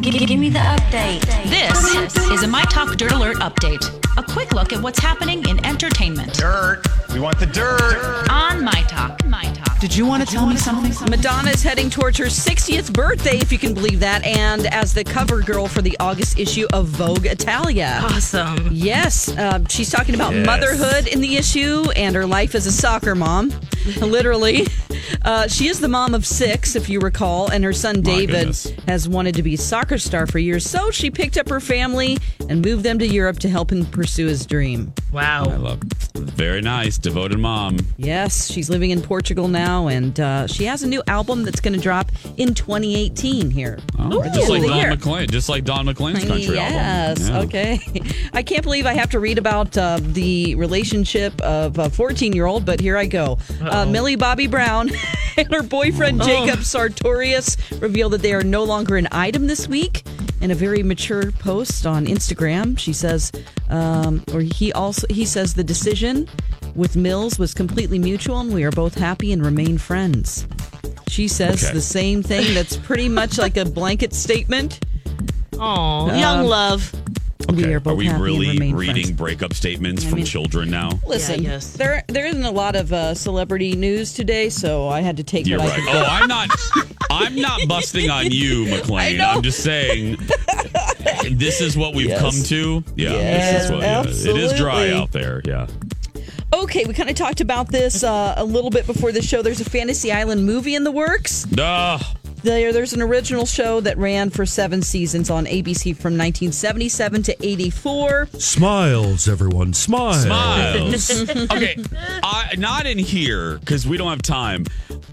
Give, give me the update. This is a My Talk Dirt Alert update. A quick look at what's happening in entertainment. Dirt. We want the dirt. On My Talk. My Talk. Did you want to tell me something? Madonna is heading towards her 60th birthday, if you can believe that, and as the cover girl for the August issue of Vogue Italia. Awesome. Yes, uh, she's talking about Yes. motherhood in the issue and her life as a soccer mom. Literally. Uh, she is the mom of six, if you recall, and her son David has wanted to be a soccer star for years. So she picked up her family and moved them to Europe to help him pursue his dream. I Wow. love. Very nice, devoted mom. Yes, she's living in Portugal now, and uh, she has a new album that's going to drop in 2018 here. Oh, Or just like Don year. McLean, just like Don McLean's country yes, album. Yeah. okay. I can't believe I have to read about uh, the relationship of a 14 year old, but here I go. Uh, Millie Bobby Brown and her boyfriend Jacob Sartorius revealed that they are no longer an item this week. In a very mature post on Instagram, she says, um, or he also he says the decision with Mills was completely mutual, and we are both happy and remain friends. She says Okay. the same thing. That's pretty much like a blanket statement. Oh, young love. Okay. We are both we happy really remain reading friends. breakup statements I from mean- children now? Listen, Yeah, yes. there there isn't a lot of uh, celebrity news today, so I had to take You're right. Oh. I'm not. I'm not busting on you, McLean. I'm just saying. This is what we've Yes. come to. Yeah, Yes, this is what, yeah. it is dry out there. Yeah. Okay, we kind of talked about this uh, a little bit before the show. There's a Fantasy Island movie in the works. Duh. There, there's an original show that ran for seven seasons on ABC from 1977 to 84. Smiles, everyone. Smile. Smiles. okay, I, not in here because we don't have time.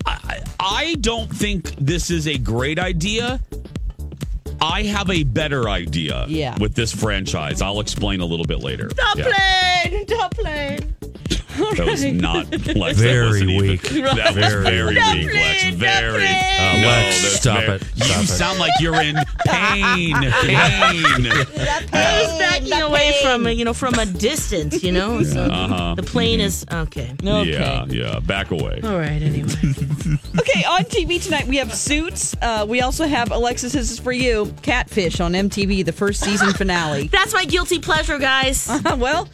I, I don't think this is a great idea. I have a better idea Yeah. with this franchise. I'll explain a little bit later. Stop Yeah. playing. Stop playing. That was not Lex. Very wasn't even- weak. That was Very very, weak. weak, Lex. Stop Very. it. Uh, Lex, that's stop very- it. You it. sound like you're in pain. Pain. I was backing away from you know from a distance. You know, so Uh-huh. the plane is okay. Okay. Yeah, yeah. Back away. All right. Anyway. Okay, on TV tonight we have Suits. Uh, we also have Alexis. This is for you. Catfish on MTV, the first season finale. That's my guilty pleasure, guys. well,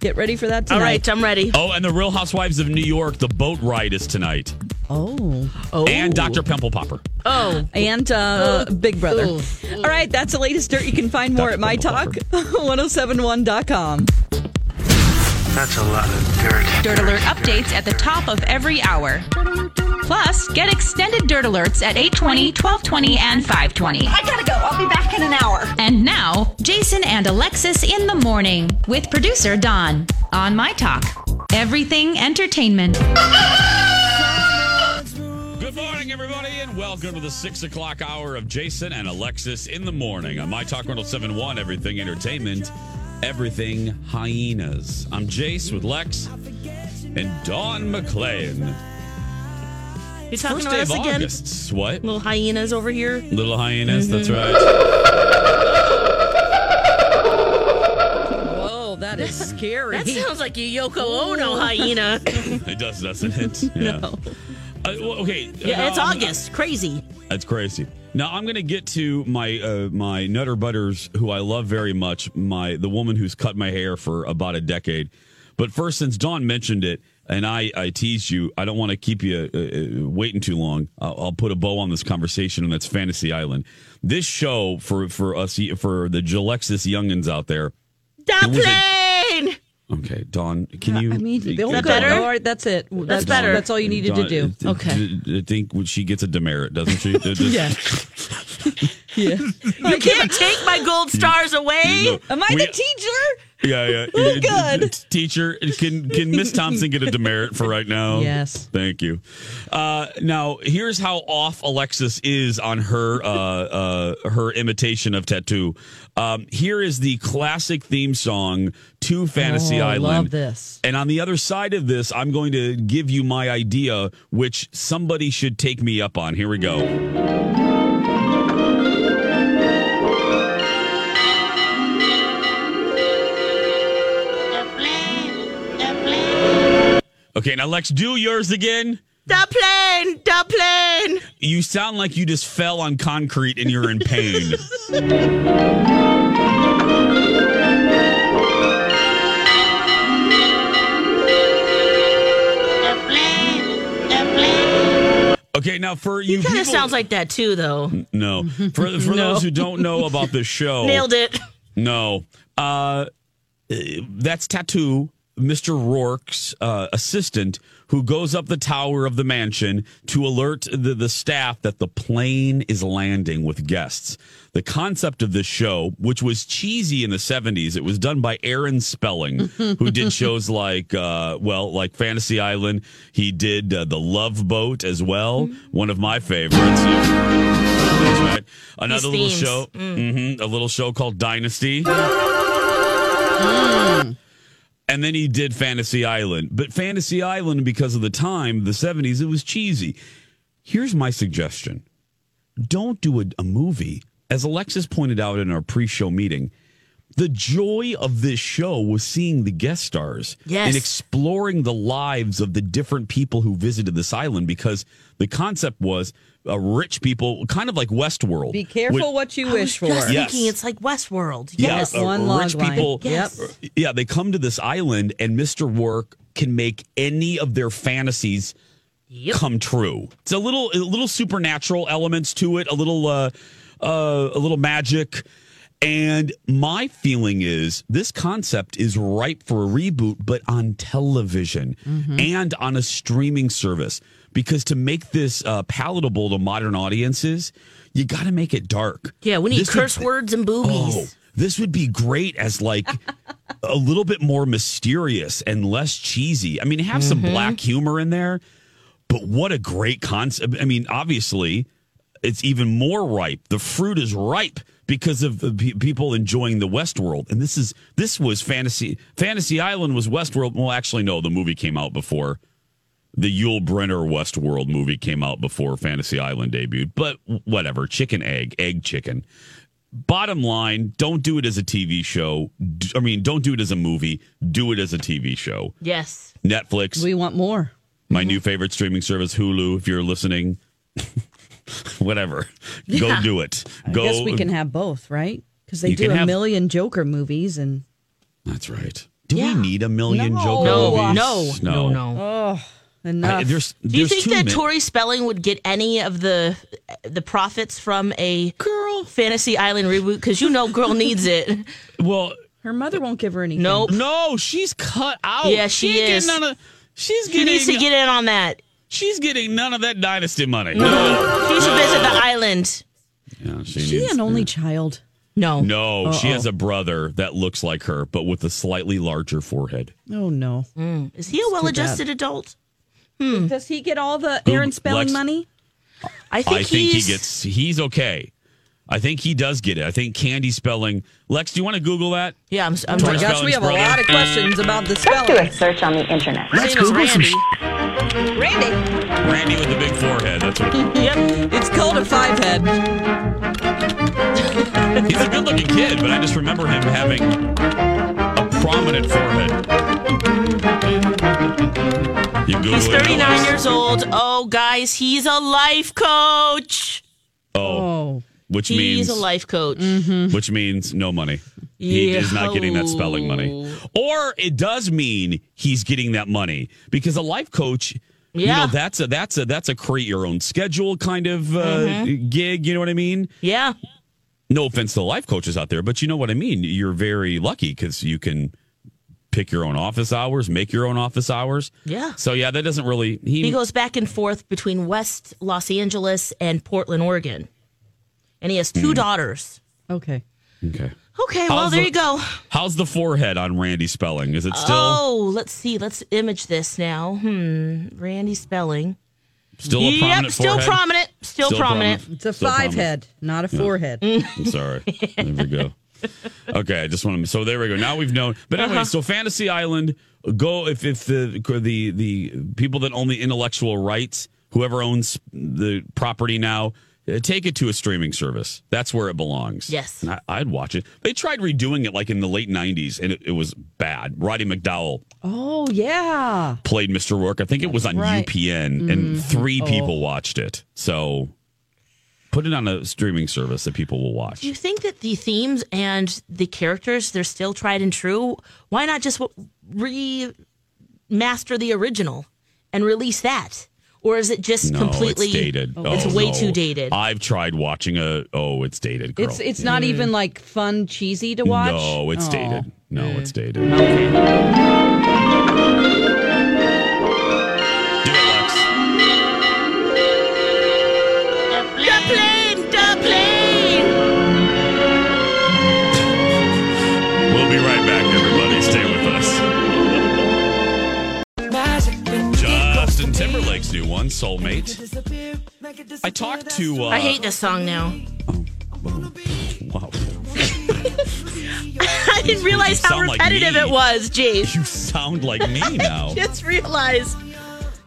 get ready for that tonight. All right, I'm ready. Oh, and the Real Housewives of New York, the boat ride is tonight. Oh. Oh. And Dr. Pimple Popper. Oh. and uh, Big Brother. Ooh. All right, that's the latest dirt. You can find more Dr. at Pimple mytalk1071.com. That's a lot of dirt. Dirt Alert updates at the top of every hour. Plus, get extended Dirt Alerts at 820, 1220, and 520. I gotta go. I'll be back in an hour. And now, Jason and Alexis in the morning with producer Don on My Talk. Everything entertainment. Good morning, everybody, and welcome to the six o'clock hour of Jason and Alexis in the morning on My Talk 1071, Everything Entertainment, Everything Hyenas. I'm Jace with Lex and Dawn McClain. You talking First about day us of again? August. What? Little hyenas over here. Little hyenas, that's Mm-hmm. right. Whoa, that is scary. That sounds like a Yoko Ono hyena. it does, doesn't it? Yeah. No. Uh, well, okay. yeah, it's now I'm- August. Crazy. That's crazy. Now I'm going to get to my uh, my Nutter Butters, who I love very much. My the woman who's cut my hair for about a decade. But first, since Dawn mentioned it, and I, I teased you, I don't want to keep you uh, uh, waiting too long. I'll, I'll put a bow on this conversation, and that's Fantasy Island. This show for for us for the Jalexis youngins out there. The It was a- Okay, Dawn, can you? I mean, uh, they'll better? All right, that's it. That's, better. That's all you needed to do. Dawn, Okay. I think she gets a demerit, doesn't she? Yeah. yeah. You can't take my gold stars away. Am I We- the teacher? Yeah, yeah. Good. Teacher, can can Miss Thompson get a demerit for right now? Yes. Thank you. Uh, now, here's how off Alexis is on her uh, uh, her imitation of tattoo. Um, here is the classic theme song to Fantasy Oh, I Island. love this. And on the other side of this, I'm going to give you my idea, which somebody should take me up on. Here we go. Okay, now Lex, do yours again. The plane. The plane. You sound like you just fell on concrete and you're in pain. Okay, now for you, kind of sounds like that too, though. no. For for those who don't know about this show, Nailed it. No. Uh, that's Tattoo, Mr. Rourke's uh, assistant, who goes up the tower of the mansion to alert the, the staff that the plane is landing with guests. The concept of this show, which was cheesy in the 70s, it was done by Aaron Spelling, who did shows like, uh, well, like Fantasy Island. He did uh, The Love Boat as well, one of my favorites. Right. Another little themes. show, hmm a little show called Dynasty. And then he did Fantasy Island. But Fantasy Island, because of the time, the 70s, it was cheesy. Here's my suggestion don't do a, a movie. As Alexis pointed out in our pre show meeting, the joy of this show was seeing the guest stars Yes. and exploring the lives of the different people who visited this island because the concept was uh, rich people, kind of like Westworld. Be careful With- what you I wish was for. just Yes. thinking it's like Westworld. Yeah, Yes. uh, One log rich line. people. Yes. uh, Yeah, they come to this island, and Mr. Rourke can make any of their fantasies Yep. come true. It's a little, a little supernatural elements to it, a little, uh, uh, a little magic. And my feeling is this concept is ripe for a reboot, but on television Mm-hmm. and on a streaming service. Because to make this uh, palatable to modern audiences, you got to make it dark. Yeah, we need This would- curse words and boobies. Oh, this would be great as like a little bit more mysterious and less cheesy. I mean, have some Mm-hmm. black humor in there, but what a great concept. I mean, obviously, it's even more ripe. The fruit is ripe because of the pe- people enjoying the Westworld. And this is this was fantasy Fantasy Island was Westworld. Well, actually no, the movie came out before the Yul Brynner Westworld movie came out before Fantasy Island debuted. But whatever, chicken egg, egg chicken. Bottom line, don't do it as a TV show. I mean, don't do it as a movie. Do it as a TV show. Yes. Netflix, We want more. my new favorite streaming service, Hulu. If you're listening, whatever, go do it. I Go. guess we can have both, right? Because they You do a have- million Joker movies, and That's right. Do Yeah. we need a million No. Joker No, uh, movies? no, no, no. oh, I- enough. there's, Do you think that many- Tori Spelling would get any of the the profits from a girl Fantasy Island reboot? Because you know, girl needs it. Well, Her mother won't give her anything. Nope. no, she's cut out. Yeah, she ain't is. None of, she's She needs to get in on that. she's getting none of that dynasty money. She should visit the island. Yeah, she is She needs- an only child. No. No, she has a brother that looks like her, but with a slightly larger forehead. Oh no. Mm. Is he a well-adjusted adult? Hmm. Does he get all the Aaron Spelling Lex- money? I think, I think he gets. He's okay. I think he does get it. I think Candy spelling. Lex, do you want to Google that? Yeah, I'm. I'm Tori gosh, we have brother. a lot of questions about the Do spelling. a search on the internet. His name is Randy. Randy, Randy with the big forehead. That's what. Yep. it's called a five head. He's a good-looking kid, but I just remember him having a prominent forehead. You Google He's 39 Alex. years old. Oh, guys, he's a life coach. Oh, Oh, which He's means a life coach. which means no money. He is not getting that spelling money. Or it does mean he's getting that money because a life coach, you know, that's a that's a that's a create your own schedule kind of uh, Mm-hmm. gig. You know what I mean? Yeah. No offense to the life coaches out there, but you know what I mean. You're very lucky because you can pick your own office hours, make your own office hours. Yeah. So yeah, that doesn't really. He, He goes back and forth between West Los Angeles and Portland, Oregon. And he has two daughters. Okay. okay. Okay, well, there the- you go. How's the forehead on Randy Spelling? Is it still Oh, let's see. Let's image this now. Hmm. Randy Spelling. Still a yep, prominent still forehead? prominent. Still, Still prominent. prominent. It's a Still five prominent. head, not a forehead. I'm sorry. There we go. Okay, I just want to. So there we go. Now we've known. But Uh-huh. anyway, so Fantasy Island. Go if if the the the people that own the intellectual rights, whoever owns the property now, Uh, take it to a streaming service. That's where it belongs. Yes. And I, I'd watch it. They tried redoing it like in the late '90s, and it, it was bad. Roddy McDowall Oh yeah. played Mr. Rourke. I think it was on Right. UPN, and mm-hmm. three oh. people watched it. So put it on a streaming service that people will watch. Do you think that the themes and the characters they're still tried and true? Why not just remaster the original and release that? Or is it just No, completely it's dated. It's Oh, way no. too dated. I've tried watching a. Oh, it's dated. Girl. It's it's not even like fun cheesy to watch. No, it's Oh. dated. No, it's mm. dated. Okay. Timberlake's Soulmate. I talked to. Uh, I hate this song now. Wow. I didn't realize how sound like repetitive it was, Jace. You sound like me now. Just realized.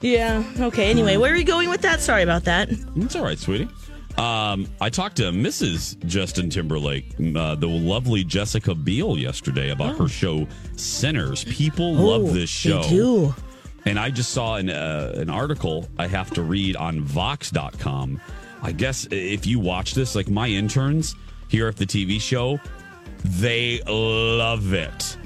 Yeah. Okay. Anyway, where are you going with that? Sorry about that. It's all right, sweetie. Um, I talked to Mrs. Justin Timberlake, uh, the lovely Jessica Biel, yesterday about her show Sinners. People love this show. Oh. They do. And I just saw an, uh, an article I have to read on Vox.com. I guess if you watch this, like my interns here at the TV show, they love it.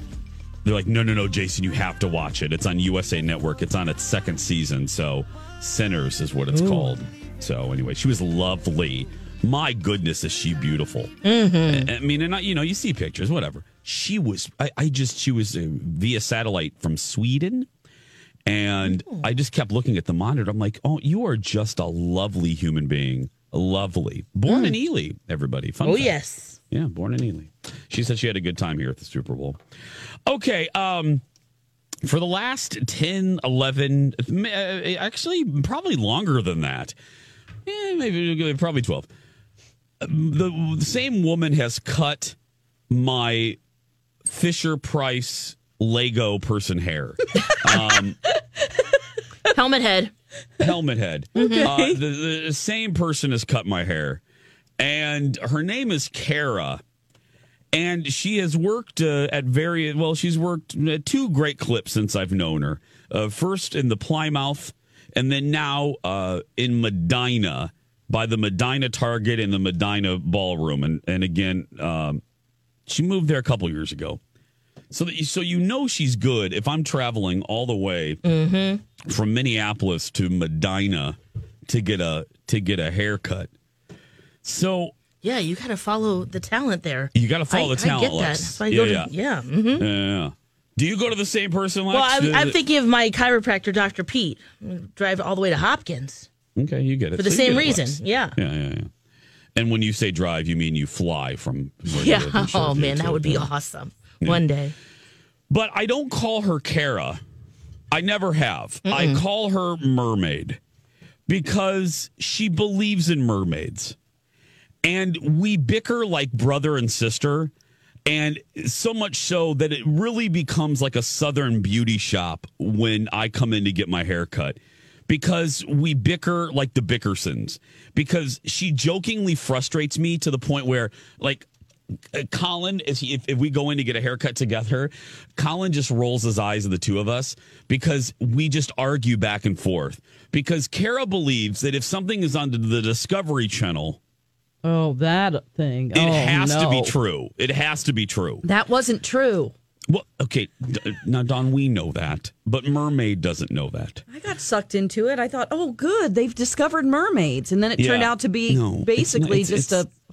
They're like, no, no, no, Jason, you have to watch it. It's on USA Network. It's on its second season. So, Sinners is what it's called. So, anyway, she was lovely. My goodness, is she beautiful? Mm-hmm. I, I mean, and I, you know, you see pictures, whatever. She was, I, I just, she was uh, via satellite from Sweden. And I just kept looking at the monitor. I'm like, oh, you are just a lovely human being. Lovely. Born in Ely, everybody. Fun Oh fact. yes. Yeah, born in Ely. She said she had a good time here at the Super Bowl. Okay, um for the last 10, 11, uh, actually probably longer than that. Eh, maybe probably 12. The, the same woman has cut my Fisher Price Lego person hair. Um, Helmet head. helmet head. Uh, the, the same person has cut my hair, and her name is Kara. And she has worked uh, at various. Well, she's worked at two great clips since I've known her. Uh, first in the Plymouth, and then now uh, in Medina by the Medina Target and the Medina Ballroom. And and again, um, she moved there a couple years ago. So that you, so you know she's good. If I'm traveling all the way from Minneapolis to Medina to get a to get a haircut. So Yeah, you got to follow the talent there. you got to follow I, the talent. I get that. Why I yeah, go yeah. to, yeah. mhm. yeah. Do you go to the same person? Lex? Well, I'm, I'm thinking of my chiropractor, Dr. Pete. Drive all the way to Hopkins Okay, you get it for the So same it, reason. Yeah. Yeah, yeah, yeah. And when you say drive, you mean you fly from? where Yeah. Oh man, that would be yeah. One day. But I don't call her Kara. I never have. I call her Mermaid because she believes in mermaids. And we bicker like brother and sister. And so much so that it really becomes like a southern beauty shop when I come in to get my hair cut because we bicker like the Bickersons. Because she jokingly frustrates me to the point where, like, Uh, Colin, is he, if, if we go in to get a haircut together, Colin just rolls his eyes at the two of us because we just argue back and forth. Because Kara believes that if something is on the Discovery Channel, Oh, that thing. It oh, has to be true. It has to be true. That wasn't true. Well, okay. Now, Don, we know that, but Mermaid doesn't know that. I got sucked into it. I thought, oh, good, they've discovered mermaids, and then it turned out to be No, it's basically not- it's- just a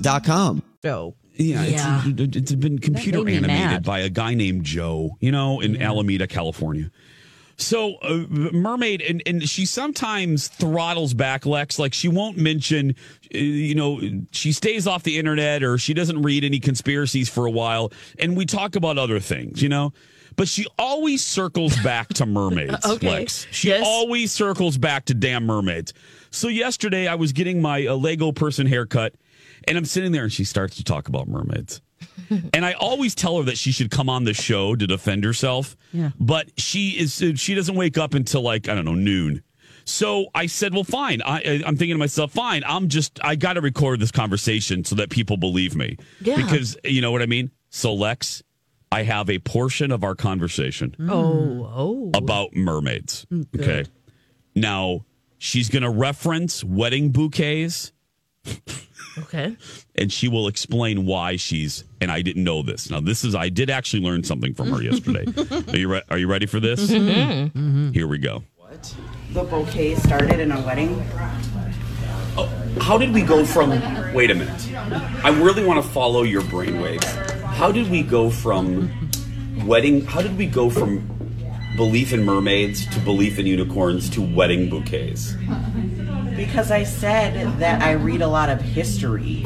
UAPpodcast.com. So Yeah, Yeah. It's, it's been computer animated mad. by a guy named Joe, you know, in Alameda, California. So, uh, Mermaid, and, and she sometimes throttles back Lex. Like, she won't mention, uh, you know, she stays off the internet or she doesn't read any conspiracies for a while. And we talk about other things, you know? But she always circles back to mermaids, Okay. Lex. She Yes. always circles back to damn mermaids. So, yesterday I was getting my uh, Lego person haircut, and I'm sitting there and she starts to talk about mermaids. and I always tell her that she should come on the show to defend herself. Yeah. But she is she doesn't wake up until like I don't know noon. So I said, "Well, fine." I, I- I'm thinking to myself, "Fine. I'm just I got to record this conversation so that people believe me." Yeah. Because you know what I mean. So Lex, I have a portion of our conversation mm. Oh, oh. about mermaids. Mm, okay. Now she's going to reference wedding bouquets Okay. and she will explain why she's and I didn't know this. Now this is I did actually learn something from her yesterday. are you re- are you ready for this? Mm-hmm. Mm-hmm. Here we go. What? The bouquet started in a wedding. Oh, how did we go from? Wait a minute. I really want to follow your brainwaves. How did we go from wedding? How did we go from belief in mermaids to belief in unicorns to wedding bouquets? Because I said that I read a lot of history.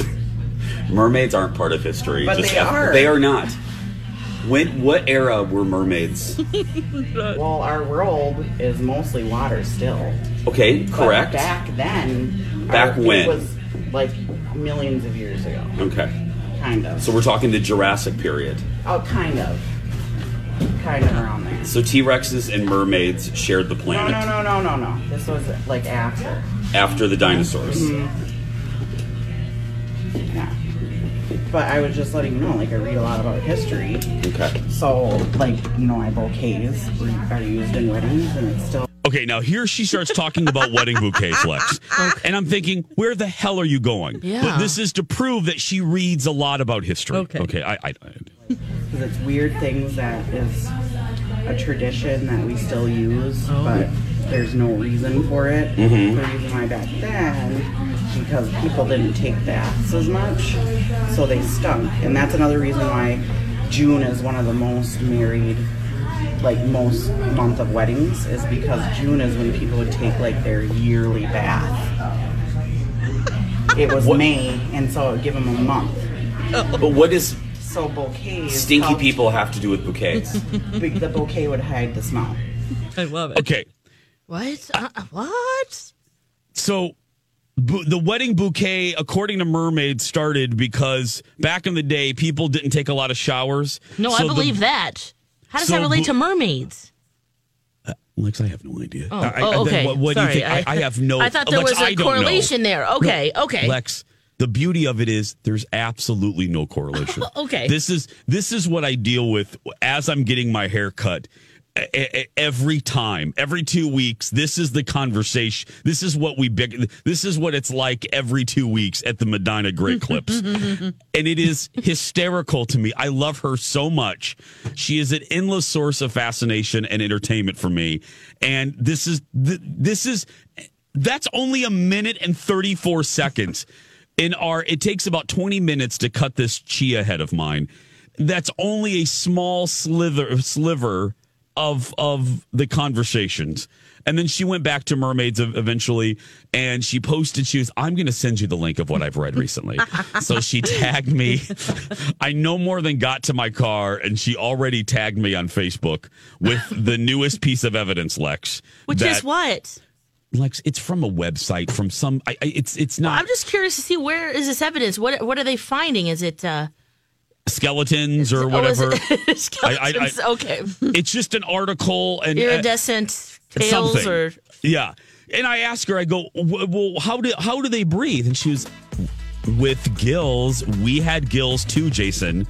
Mermaids aren't part of history. But they are. They are not. When? What era were mermaids? Well, our world is mostly water still. Okay, But correct. back then, Back our- when? It was like millions of years ago. Okay. Kind of. So we're talking the Jurassic period. Oh, kind of. Kind of around there. So T Rexes and mermaids shared the planet no, no, no, no, no. no. This was like after. after the dinosaurs. Mhm. Yeah. But I was just letting you know, like, I read a lot about history. Okay. So, like, you know, my bouquets are used in weddings, and it's still. Okay, now here she starts talking about wedding bouquets, Lex. And I'm thinking, where the hell are you going? Yeah. But this is to prove that she reads a lot about history. Okay. Okay, I, I, I Because it's weird things that is a tradition that we still use, Oh. but there's no reason for it. Mhm. The reason why back then, because people didn't take baths as much, so they stunk. And that's another reason why June is one of the most married, like most month of weddings, is because June is when people would take like their yearly bath. It was May, and so it would give them a month. But what does So bouquets. stinky helped- people have to do with bouquets? the bouquet would hide the smell. I love it. Okay, What? Uh, what? so bu- the wedding bouquet, according to mermaids, started because back in the day, people didn't take a lot of showers. No, So I the- believe that. How does so that relate bu- to mermaids? Lex, I have no idea. Oh, I- I- oh, okay. What, what do you Sorry, think? I, I have no. I thought there Lex, was a I don't know. correlation there. Okay, No, okay. Lex, the beauty of it is there's absolutely no correlation. Okay. This is this is what I deal with as I'm getting my hair cut. Every time, every two weeks, this is the conversation. This is what we big. This is what it's like every two weeks at the Medina Great Clips, and it is hysterical to me. I love her so much. She is an endless source of fascination and entertainment for me. And this is this is that's only a minute and 34 seconds in our it takes about 20 minutes to cut this chia head of mine. That's only a small slither sliver of of the conversations. And then she went back to mermaids eventually and she posted she was i'm going to send you the link of what i've read recently. So she tagged me. I no more than got to my car and she already tagged me on facebook with the newest piece of evidence lex Which that- is what? Lex, it's from a website from some. I, I, it's it's not. I'm just curious to see where is this evidence? What what are they finding? Is it uh, skeletons or oh, is whatever. it- skeletons? okay, it's just an article and uh, iridescent tails something. or yeah. And I asked her, I go, well, how do how do they breathe? And she was with gills. We had gills too, Jason.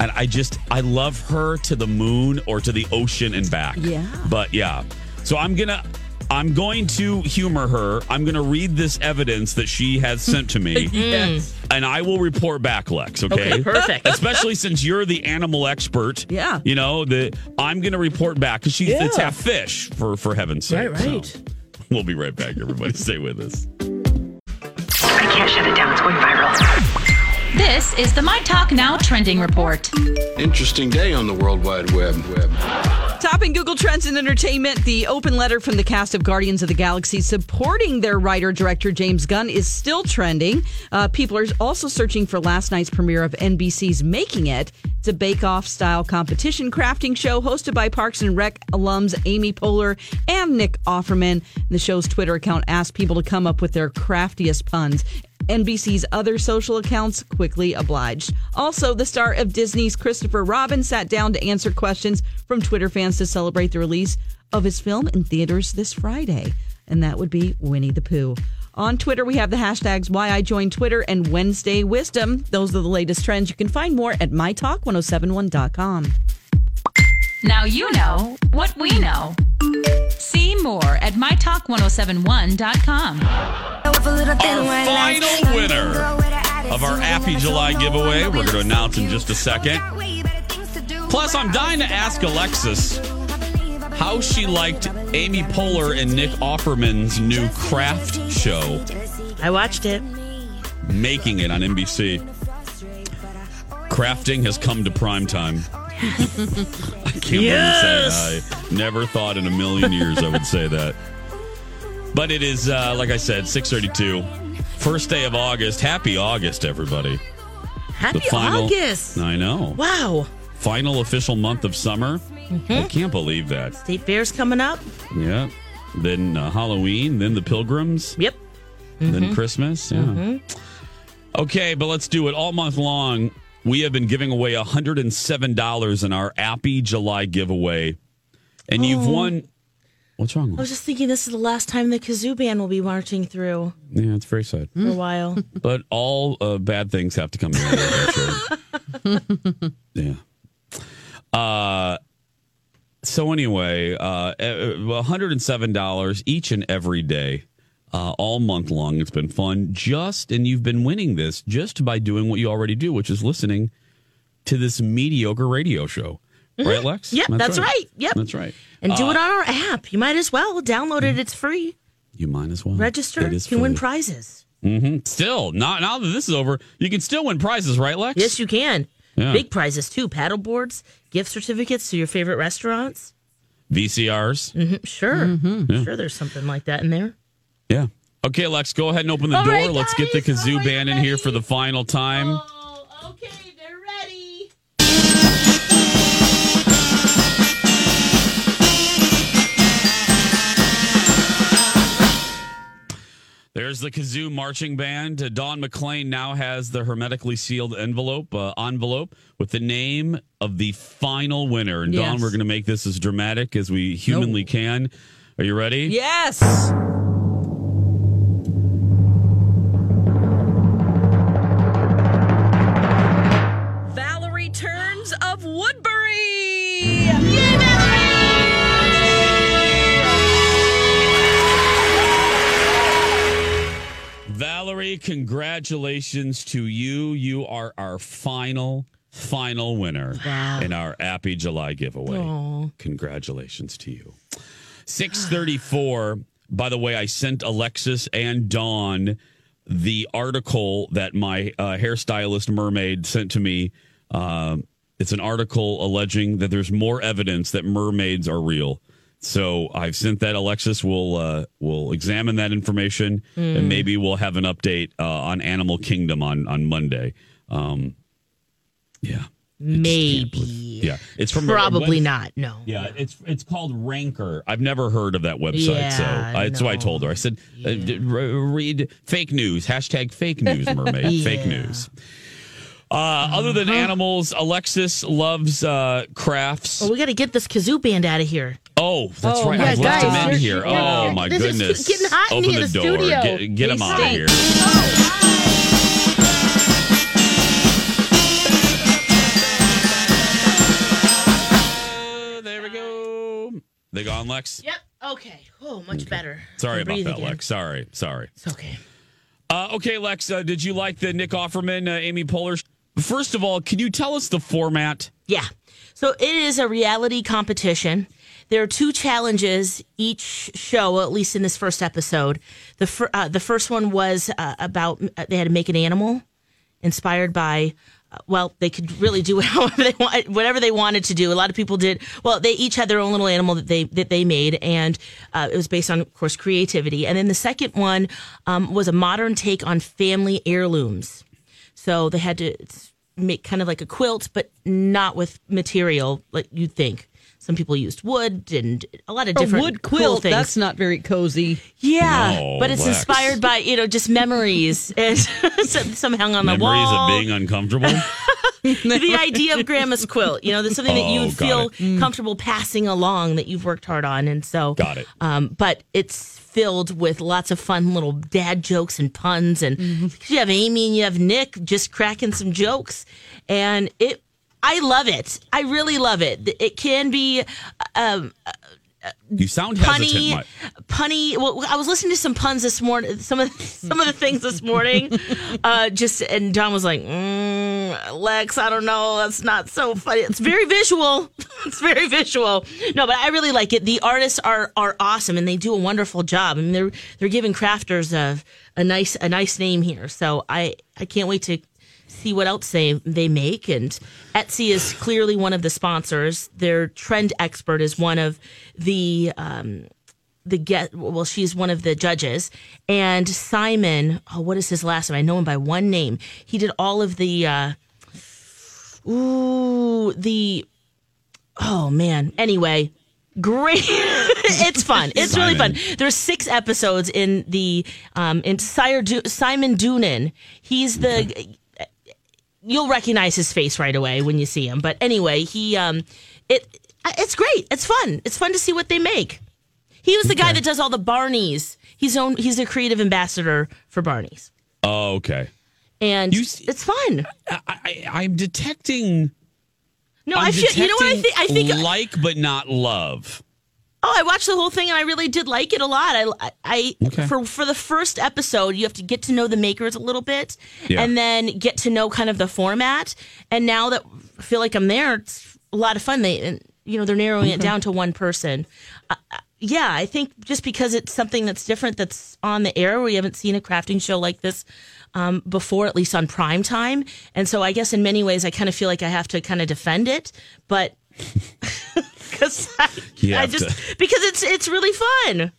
And I just I love her to the moon or to the ocean and back. Yeah. But yeah. So I'm gonna I'm going to humor her. I'm gonna read this evidence that she has sent to me. Yes. And I will report back, Lex. Okay, Okay, perfect. Especially since you're the animal expert. Yeah. you know the I'm going to report back because she's it's Yeah. half fish for for heaven's sake. Right, right. So, we'll be right back. Everybody, stay with us. I can't shut it down. It's going viral. This is the My Talk Now trending report. Interesting day on the World Wide Web. Web. Topping Google Trends in Entertainment, the open letter from the cast of Guardians of the Galaxy supporting their writer director James Gunn is still trending. Uh, people are also searching for last night's premiere of NBC's Making It. It's a bake off style competition crafting show hosted by Parks and Rec alums Amy Poehler and Nick Offerman. The show's Twitter account asked people to come up with their craftiest puns. NBC's other social accounts quickly obliged. Also, the star of Disney's Christopher Robin sat down to answer questions from Twitter fans to celebrate the release of his film in theaters this Friday, and that would be Winnie the Pooh. On Twitter, we have the hashtags why I joined Twitter and Wednesday Wisdom. Those are the latest trends. You can find more at mytalk1071.com. Now you know what we know. See more at mytalk1071.com. Our final winner of our Appy July giveaway. We're going to announce in just a second. Plus, I'm dying to ask Alexis how she liked Amy Poehler and Nick Offerman's new craft show. I watched it. Making it on NBC. Crafting has come to prime time. I can't Yes! believe you say that. I never thought in a million years I would say that. But it is, uh, like I said, 632. First day of August. Happy August, everybody. Happy August. I know. Wow. Final official month of summer. I can't believe that. State Fair's coming up. Yeah. Then uh, Halloween, then the Pilgrims. Yep. Then Mhm. Christmas. Yeah. Mhm. Okay, but let's do it all month long. We have been giving away $107 in our Appy July giveaway. And you've Oh. won. What's wrong? I was just thinking this is the last time the kazoo band will be marching through Yeah, it's very sad. for a while. But all uh, bad things have to come to an end. Yeah. Uh, so anyway, uh, uh, $107 each and every day, uh, all month long. It's been fun. Just, and you've been winning this just by doing what you already do, which is listening to this mediocre radio show. Right, Lex? Yep, that's, right. Yep. That's right. And do Uh, it on our app. You might as well download it. It's free. You might as well. Register. It You can win prizes. Mm-hmm. Still, not now that this is over, you can still win prizes, right, Lex? Yes, you can. Yeah. Big prizes too. Paddle boards, gift certificates to your favorite restaurants. VCRs. hmm Sure. Mm-hmm. Yeah. Sure, there's something like that in there. Yeah. Okay, Lex, go ahead and open the All door. right, Let's get the kazoo band in here for the final time. Oh, okay, they're ready. There's the kazoo marching band. Uh, Don McLean now has the hermetically sealed envelope uh, envelope with the name of the final winner. And Don, Yes. we're going to make this as dramatic as we humanly can. Are you ready? Yes. Valerie, congratulations to you. You are our final, final winner Wow. in our Appy July giveaway. Aw. Congratulations to you. 634. By the way, I sent Alexis and Dawn the article that my uh, hairstylist mermaid sent to me. Um, it's an article alleging that there's more evidence that mermaids are real. So I've sent that. Alexis We'll uh, will examine that information, Mm. and maybe we'll have an update uh, on Animal Kingdom on on Monday. Um, yeah. Maybe. Yeah, it's from Probably web- not. No. Yeah, it's it's called Ranker. I've never heard of that website, so I, that's why I told her. I said, uh, d- read fake news hashtag fake news mermaid fake news. Uh, other than animals, Alexis loves uh, crafts. Well, we got to get this kazoo band out of here. Oh, that's Oh, right. yeah, I've left guys, him in here. you're- Oh you're- my this is goodness! getting hot Open here the the door. studio. Get, get They him out of here. Uh, there we go. They gone, Lex. Yep. Okay. Oh, much better. Sorry about that, again. Lex. Sorry, sorry. It's okay. Uh, okay, Lex. Uh, did you like the Nick Offerman, uh, Amy Poehler? First of all, can you tell us the format? Yeah. So it is a reality competition. There are two challenges each show, at least in this first episode. The fir- uh, the first one was uh, about uh, they had to make an animal inspired by. Uh, well, they could really do however they want, whatever they wanted to do. A lot of people did. Well, they each had their own little animal that they that they made, and uh, it was based on, of course, creativity. And then the second one um, was a modern take on family heirlooms. So they had to make kind of like a quilt, but not with material like you'd think. Some people used wood and a lot of A different wood cool quilt. things. That's not very cozy. yeah, No, but it's Lex. inspired by you know just memories and some, some hung on the wall. Memories of being uncomfortable. the idea of grandma's quilt, you know, there's something that you Oh, would got feel comfortable passing along that you've worked hard on, and so Got it. Um, but it's filled with lots of fun little dad jokes and puns, and Mm-hmm. you have Amy and you have Nick just cracking some jokes, and it. I love it. I really love it. It can be um, you sound hesitant. punny, Mike. punny. Well, I was listening to some puns this morning. Some of some of the things this morning. Uh, just and Don was like, mm, "Lex, I don't know. That's not so funny. It's very visual. it's very visual. No, but I really like it. The artists are are awesome and they do a wonderful job. I mean, they're they're giving crafters a a nice a nice name here. So I I can't wait to see what else they they make. And Etsy is clearly one of the sponsors. Their trend expert is one of the um the get well she's one of the judges. And Simon oh what is his last name? I know him by one name. He did all of the uh ooh the oh man. Anyway great. It's fun. It's really fun. There's six episodes in the um in Sire du- simon doonan. He's the you'll recognize his face right away when you see him. But anyway he um it it's great. It's fun. It's fun to see what they make. He was the guy that does all the barneys. He's own he's a creative ambassador for barneys. Oh, okay. and you, it's fun. I, I, I'm detecting. no I'm i feel you know what i think i think like but not love. Oh, I watched the whole thing and I really did like it a lot. I, I Okay. for for the first episode, you have to get to know the makers a little bit, Yeah. and then get to know kind of the format. And now that I feel like I'm there, it's a lot of fun. They, and, you know, they're narrowing it down to one person. Uh, uh, yeah, I think just because it's something that's different, that's on the air. We haven't seen a crafting show like this um, before, at least on prime time. And so, I guess in many ways, I kind of feel like I have to kind of defend it, but because I, I just to. because it's it's really fun.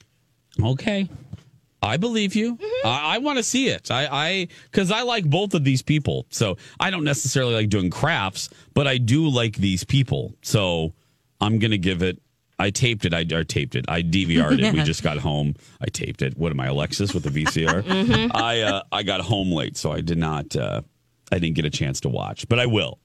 Okay. I believe you. Mm-hmm. I, I want to see it. I, I, because I like both of these people. So I don't necessarily like doing crafts, but I do like these people. So I'm gonna give it. I taped it. I or taped it. I DVR'd it. We just got home. I taped it. What am I, Alexis, with the VCR? Mhm. I uh, I got home late, so I did not. Uh, I didn't get a chance to watch, but I will.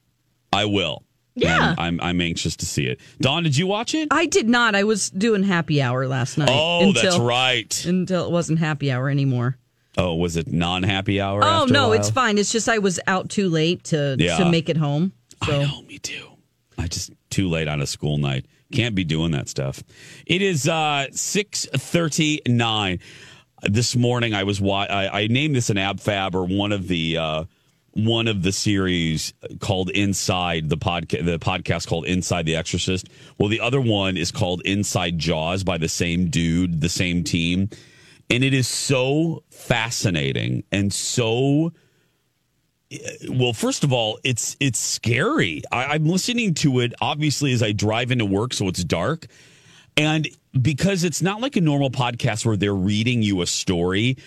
I will. Yeah. And I'm I'm anxious to see it. Dawn, did you watch it? I did not. I was doing happy hour last night. Oh, that's right. Until it wasn't happy hour anymore. Oh, was it non happy hour? Oh no, it's fine. It's just I was out too late to Yeah. to make it home. So I know, me too. I just too late on a school night. Can't be doing that stuff. It is uh six thirty nine. This morning I was wa- I, I named this an ab fab or one of the uh one of the series called Inside the podcast the podcast called Inside the Exorcist. Well, the other one is called Inside Jaws by the same dude, the same team. And it is so fascinating and so well first of all it's it's scary I, i'm listening to it obviously as i drive into work so it's dark and because it's not like a normal podcast where they're reading you a story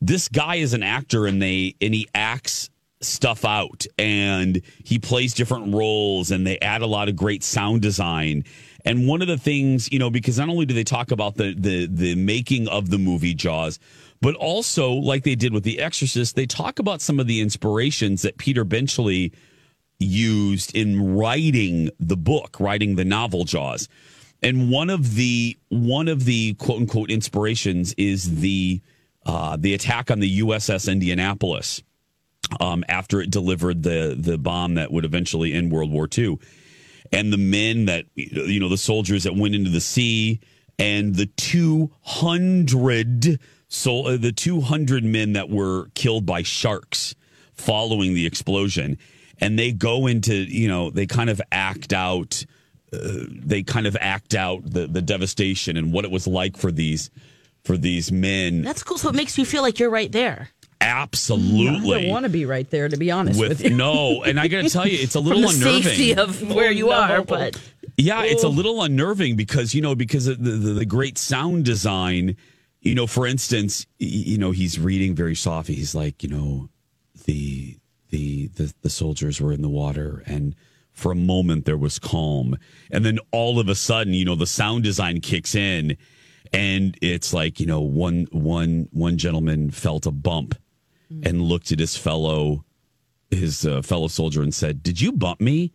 this guy is an actor and they and he acts stuff out and he plays different roles and they add a lot of great sound design. And one of the things, you know, because not only do they talk about the the the making of the movie Jaws, but also like they did with The Exorcist, they talk about some of the inspirations that Peter Benchley used in writing the book, writing the novel Jaws. And one of the one of the quote unquote inspirations is the uh, the attack on the USS Indianapolis um, after it delivered the the bomb that would eventually end World War II, and the men that you know the soldiers that went into the sea, and the two hundred so uh, the two hundred men that were killed by sharks following the explosion, and they go into you know they kind of act out. Uh, they kind of act out the, the devastation and what it was like for these for these men. That's cool. So it makes you feel like you're right there. Absolutely. I don't want to be right there, to be honest with, with you. no, and I got to tell you, it's a little From the unnerving. safety of where you are, but Yeah, it's a little unnerving because you know because of the, the the great sound design. You know, for instance, you know he's reading very softly. He's like, you know, the the the the soldiers were in the water, and for a moment there was calm, and then all of a sudden, you know, the sound design kicks in, and it's like you know one one one gentleman felt a bump, and looked at his fellow his uh, fellow soldier and said, "Did you bump me?"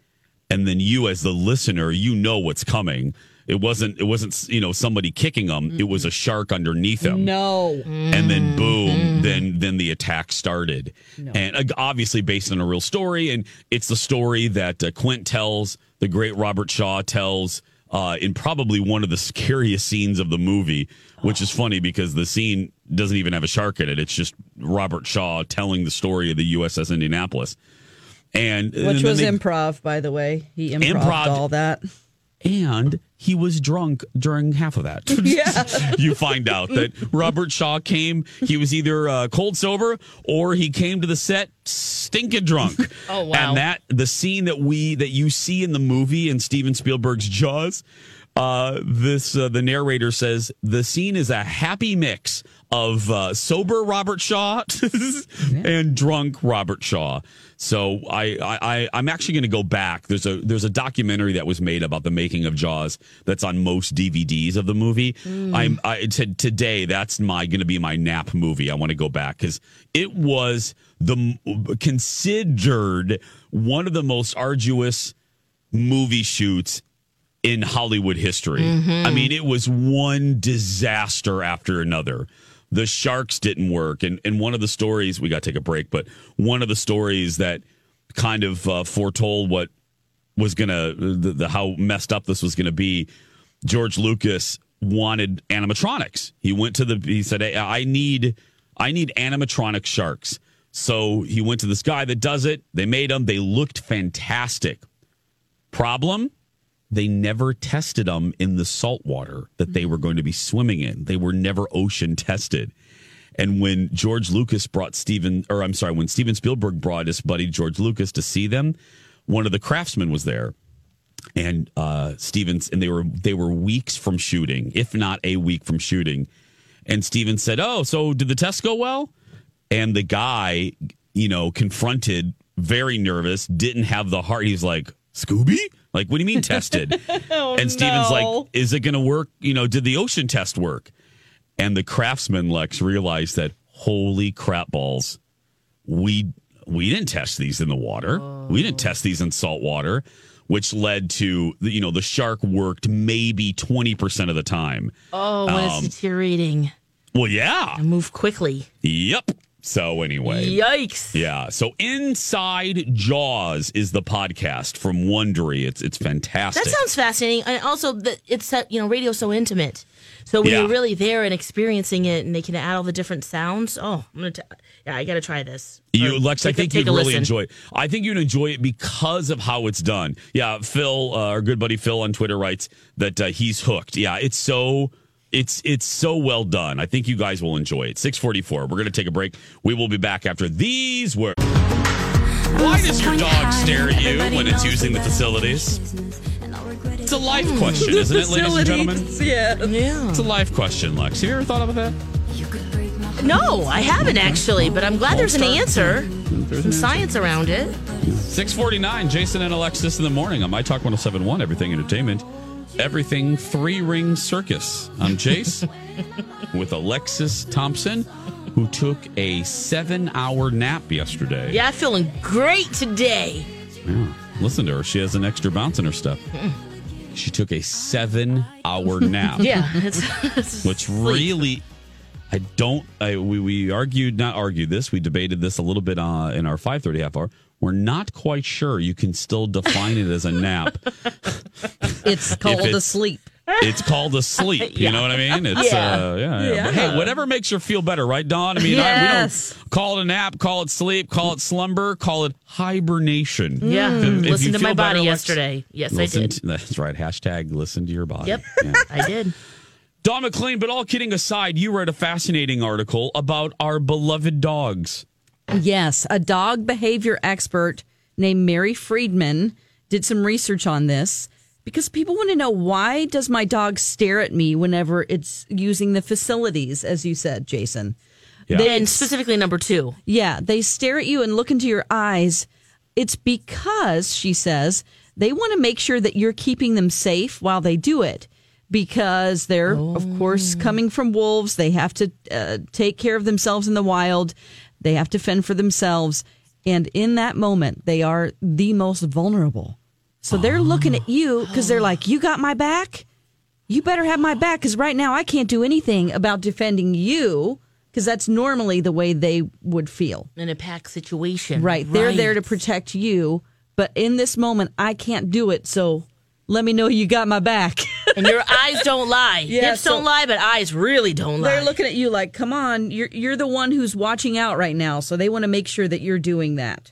And then you, as the listener, you know what's coming. It wasn't. It wasn't. You know, somebody kicking him. It was a shark underneath him. No. And then boom, then then the attack started, and uh, obviously based on a real story. And it's the story that uh, Quint tells, the great Robert Shaw tells, uh, in probably one of the scariest scenes of the movie, which is funny because the scene doesn't even have a shark in it. It's just Robert Shaw telling the story of the USS Indianapolis, and and Which then was they- improv, by the way. He Improv. all that. and he was drunk during half of that. Yeah. you find out that Robert Shaw came, he was either uh, cold sober or he came to the set stinking drunk. Oh, wow. And that the scene that we that you see in the movie in Steven Spielberg's Jaws, uh, this uh, the narrator says the scene is a happy mix of uh, sober Robert Shaw and drunk Robert Shaw. So I, I, I I'm actually going to go back. There's a there's a documentary that was made about the making of Jaws that's on most DVDs of the movie. I'm I, t- today that's my going to be my nap movie. I want to go back because it was the considered one of the most arduous movie shoots in Hollywood history. I mean, it was one disaster after another. The sharks didn't work, and and one of the stories we got to take a break, but one of the stories that kind of uh, foretold what was gonna the, the how messed up this was gonna be. George Lucas wanted animatronics. He went to the he said, hey, I need I need animatronic sharks. So he went to this guy that does it. They made them. They looked fantastic. Problem? They never tested them in the salt water that they were going to be swimming in. They were never ocean tested. And when George Lucas brought Steven, or I'm sorry, when Steven Spielberg brought his buddy George Lucas to see them, one of the craftsmen was there. And uh Stevens and they were they were weeks from shooting, if not a week from shooting. And Steven said, Oh, so did the test go well? And the guy, you know, confronted, very nervous, didn't have the heart. He's like, Scooby? Like, what do you mean tested? Oh, and Steven's no. like, is it going to work? You know, did the ocean test work? And the craftsman, Lex, realized that, holy crap balls, we we didn't test these in the water. We didn't test these in salt water, which led to, you know, the shark worked maybe 20% of the time. oh, when Um, it's deteriorating, Well, yeah. move quickly. Yep. So anyway. Yikes! Yeah. So Inside Jaws is the podcast from Wondery. It's it's fantastic. That sounds fascinating, and also that it's you know radio's so intimate. So when Yeah. you're really there and experiencing it, and they can add all the different sounds. Oh, I'm gonna. T- yeah, I got to try this. You, Or Lex, I a- think you'd really listen. enjoy it. I think you'd enjoy it because of how it's done. Yeah, Phil, uh, our good buddy Phil on Twitter writes that uh, he's hooked. Yeah, it's so it's it's so well done. I think you guys will enjoy it. Six forty four. We're going to take a break. We will be back after these words. Why does your dog stare at you when it's using the facilities? It's a life question, isn't it, ladies and gentlemen? Yeah. Yeah. It's a life question, Lex. Have you ever thought about that? No, I haven't actually, but I'm glad there's an answer. There's some science around it. 649, Jason and Alexis in the morning on My Talk 1071, Everything Entertainment, Everything Three Ring Circus. I'm Jace with Alexis Thompson, who took a seven hour nap yesterday. Yeah, feeling great today. Yeah. Listen to her. She has an extra bounce in her step. She took a seven hour nap. Yeah, it's, it's Which really, I don't. I, we we argued, not argued this. We debated this a little bit uh, in our five thirty half hour. We're not quite sure you can still define it as a nap. It's called it's- a sleep. It's called a sleep. You know what I mean? It's Yeah. uh, yeah, yeah. But hey, whatever makes you feel better, right, Don? I mean, Yes. I, we don't call it a nap, call it sleep, call it slumber, call it hibernation. Yeah, If- if listen to my body better, yesterday. Yes, I did. to- that's right. Hashtag listen to your body. Yep, Yeah. I did. Don McLean, but all kidding aside, you read a fascinating article about our beloved dogs. Yes, a dog behavior expert named Mary Friedman did some research on this because people want to know why does my dog stare at me whenever it's using the facilities as you said, Jason. Yeah, and specifically number two. Yeah, they stare at you and look into your eyes. It's because, she says, they want to make sure that you're keeping them safe while they do it. Because they're, of course, coming from wolves. They have to uh, take care of themselves in the wild. They have to fend for themselves. And in that moment, they are the most vulnerable. So they're looking at you because they're like, You got my back? You better have my back because right now I can't do anything about defending you because that's normally the way they would feel. In a pack situation. Right. They're Right. there to protect you. But in this moment, I can't do it. So let me know you got my back. And your eyes don't lie. Yeah, Hips so- don't lie, but eyes really don't lie. They're looking at you like, come on, you're, you're the one who's watching out right now. So they want to make sure that you're doing that.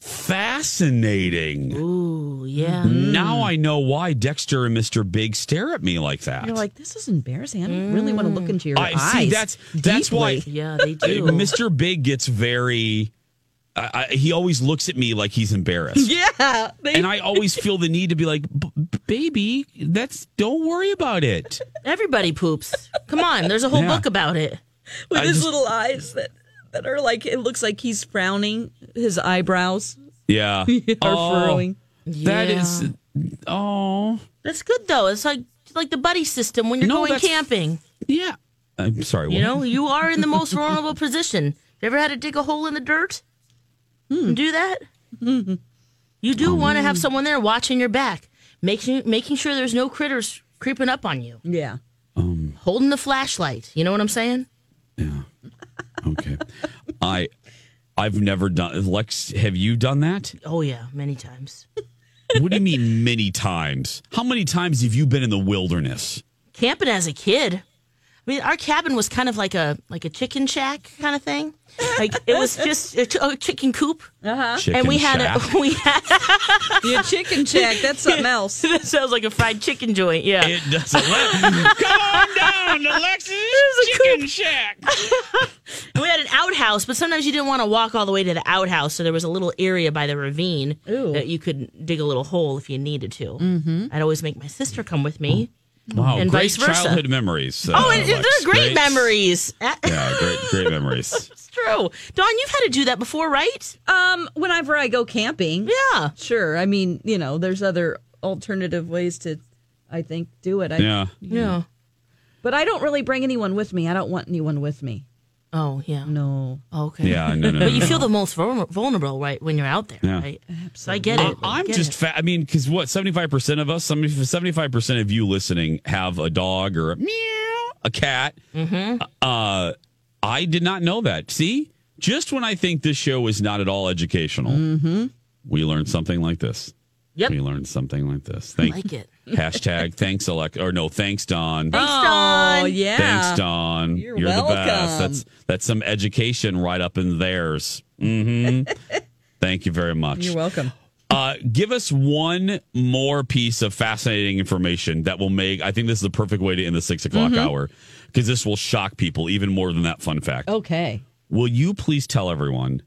Fascinating. Ooh, yeah. Mm. Now I know why Dexter and Mr. Big stare at me like that. You're like, this is embarrassing. I don't really want to look mm. into your I eyes. see. That's that's why. Yeah, they do. Mr. Big gets very. I I, he always looks at me like he's embarrassed. Yeah. They, And I always feel the need to be like, "B- b- baby, that's don't worry about it. Everybody poops. Come on, there's a whole Yeah. book about it. with I his just- little eyes that, that are like, it looks like he's frowning. His eyebrows Yeah. are Oh, furrowing. That Yeah. is. Oh. That's good though. It's like like the buddy system when you're No, going camping. Yeah. I'm sorry. You what? know, you are in the most vulnerable position. You ever had to dig a hole in the dirt? And do that? Hmm. You do hmm. want to have someone there watching your back, making making sure there's no critters creeping up on you, Yeah. Um, holding the flashlight. You know what I'm saying? Yeah. Okay. I. I've never done. Lex, have you done that? Oh yeah, many times. What do you mean many times? How many times have you been in the wilderness? Camping as a kid. I mean, our cabin was kind of like a like a chicken shack kind of thing. Like it was just a, ch- a chicken coop, Uh-huh. Chicken and we had shack? a we had Your chicken shack, that's something else. that sounds like a fried chicken joint. Yeah, It doesn't. Let, come on down Alexis. Lexus Chicken Shack. And we had an outhouse, but sometimes you didn't want to walk all the way to the outhouse, so there was a little area by the ravine Ooh. that you could dig a little hole if you needed to. Mm-hmm. I'd always make my sister come with me. Wow, And great vice versa. childhood memories. uh, oh, and Lex. they're great, memories. Yeah, great, great memories. It's true. Dawn, you've had to do that before, right? Um, whenever I go camping, Yeah. sure. I mean, you know, there's other alternative ways to, I think, do it. I, Yeah. Yeah. But I don't really bring anyone with me. I don't want anyone with me. Oh, yeah. No. Okay. Yeah, no, no, But no, you no. feel the most vulnerable, right, when you're out there, Yeah. right? So I get it. I I'm get just it. fat. I mean, because what, 75% of us, 75% of you listening have a dog or a meow, a cat. Mm-hmm. Uh, I did not know that. See, just when I think this show is not at all educational, Mm-hmm. we learned something like this. Yep. We learned something like this. I Thank like it. Hashtag thanks, Alec. Or no, thanks, Don. Thanks, Dawn. Oh, yeah. Thanks, Don. You're the best. welcome. That's that's some education right up in theirs. hmm Thank you very much. You're welcome. Uh, give us one more piece of fascinating information that will make. I think this is the perfect way to end the six o'clock Mm-hmm. hour because this will shock people even more than that fun fact. Okay. Will you please tell everyone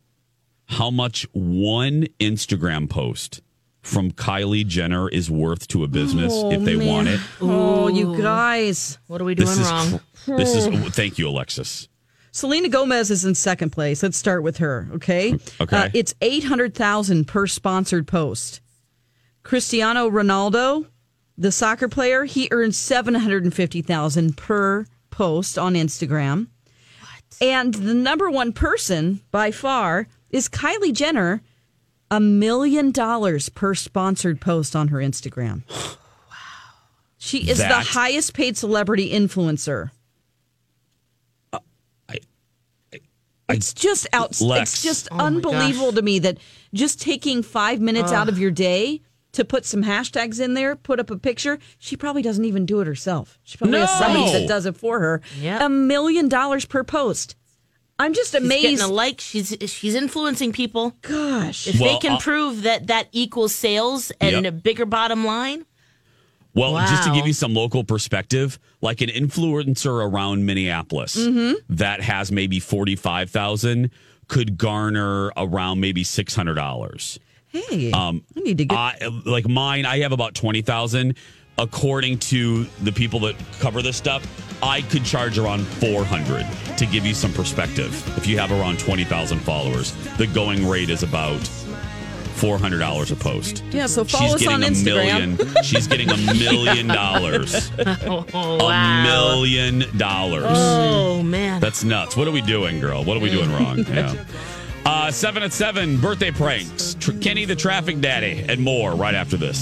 how much one Instagram post from Kylie Jenner is worth to a business if they want it? Oh, you guys. What are we doing This is wrong? this is. Thank you, Alexis. Selena Gomez is in second place. Let's start with her. Okay. Okay. Uh, it's eight hundred thousand per sponsored post. Cristiano Ronaldo, the soccer player, he earns seven hundred and fifty thousand per post on Instagram. What? And the number one person by far is Kylie Jenner, a million dollars per sponsored post on her Instagram. wow. She is the highest paid celebrity influencer. It's just out. Lex. It's just Oh unbelievable to me that just taking five minutes out of your day to put some hashtags in there, put up a picture. She probably doesn't even do it herself. She probably has somebody that does it for her. Yep. A million dollars per post. I'm just She's getting amazed. a like. She's she's influencing people. Gosh. If Well, they can uh, prove that that equals sales and Yep. a bigger bottom line, Well, just to give you some local perspective, like an influencer around Minneapolis Mm-hmm. that has maybe 45,000 could garner around maybe $600. Hey, Um, I need to get. I, like mine, I have about 20,000. According to the people that cover this stuff, I could charge around 400 to give you some perspective. If you have around 20,000 followers, the going rate is about $400 a post. yeah, so She's follow us getting on a Instagram. million. She's getting a million dollars. oh A million dollars. oh man, That's nuts. What are we doing, girl? What are we doing wrong? Yeah. Uh, seven at seven, birthday pranks. Tr- Kenny the traffic daddy, and more right after this.